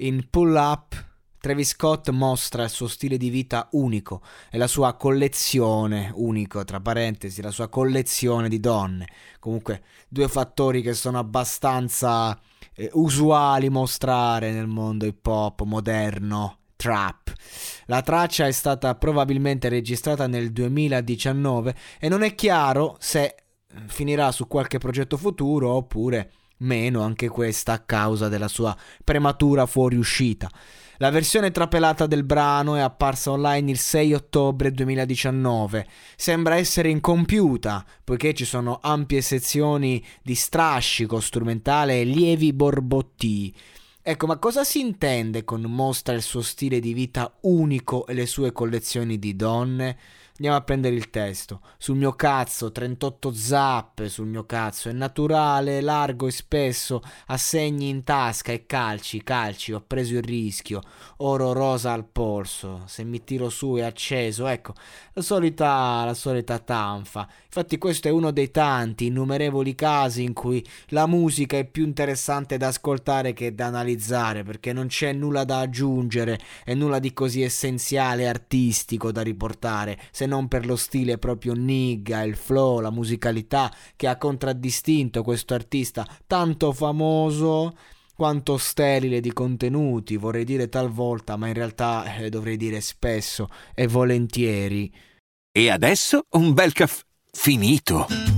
In Pull Up, Travis Scott mostra il suo stile di vita unico e la sua collezione, unico tra parentesi, la sua collezione di donne. Comunque, due fattori che sono abbastanza eh, usuali mostrare nel mondo hip hop moderno, trap. La traccia è stata probabilmente registrata nel 2019 e non è chiaro se finirà su qualche progetto futuro oppure meno anche questa a causa della sua prematura fuoriuscita. La versione trapelata del brano è apparsa online il 6 ottobre 2019. Sembra essere incompiuta, poiché ci sono ampie sezioni di strascico strumentale e lievi borbottii. Ecco, ma cosa si intende con mostra il suo stile di vita unico e le sue collezioni di donne? Andiamo a prendere il testo. Sul mio cazzo, 38 zappe sul mio cazzo. È naturale, largo e spesso. Assegni in tasca e calci, calci. Ho preso il rischio. Oro rosa al polso. Se mi tiro su è acceso. Ecco, la solita, la solita tanfa. Infatti questo è uno dei tanti, innumerevoli casi in cui la musica è più interessante da ascoltare che da analizzare, perché non c'è nulla da aggiungere e nulla di così essenziale artistico da riportare, se non per lo stile proprio nigga, il flow, la musicalità che ha contraddistinto questo artista tanto famoso quanto sterile di contenuti, vorrei dire talvolta, ma in realtà eh, dovrei dire spesso e volentieri. E adesso un bel caffè finito.